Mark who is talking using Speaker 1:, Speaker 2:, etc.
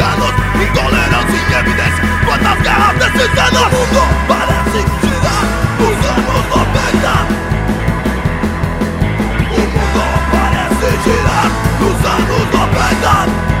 Speaker 1: anos Intolerância e evidência Quantas guerras desses o mundo Parece girar dos anos 90 O mundo parece girar dos anos 90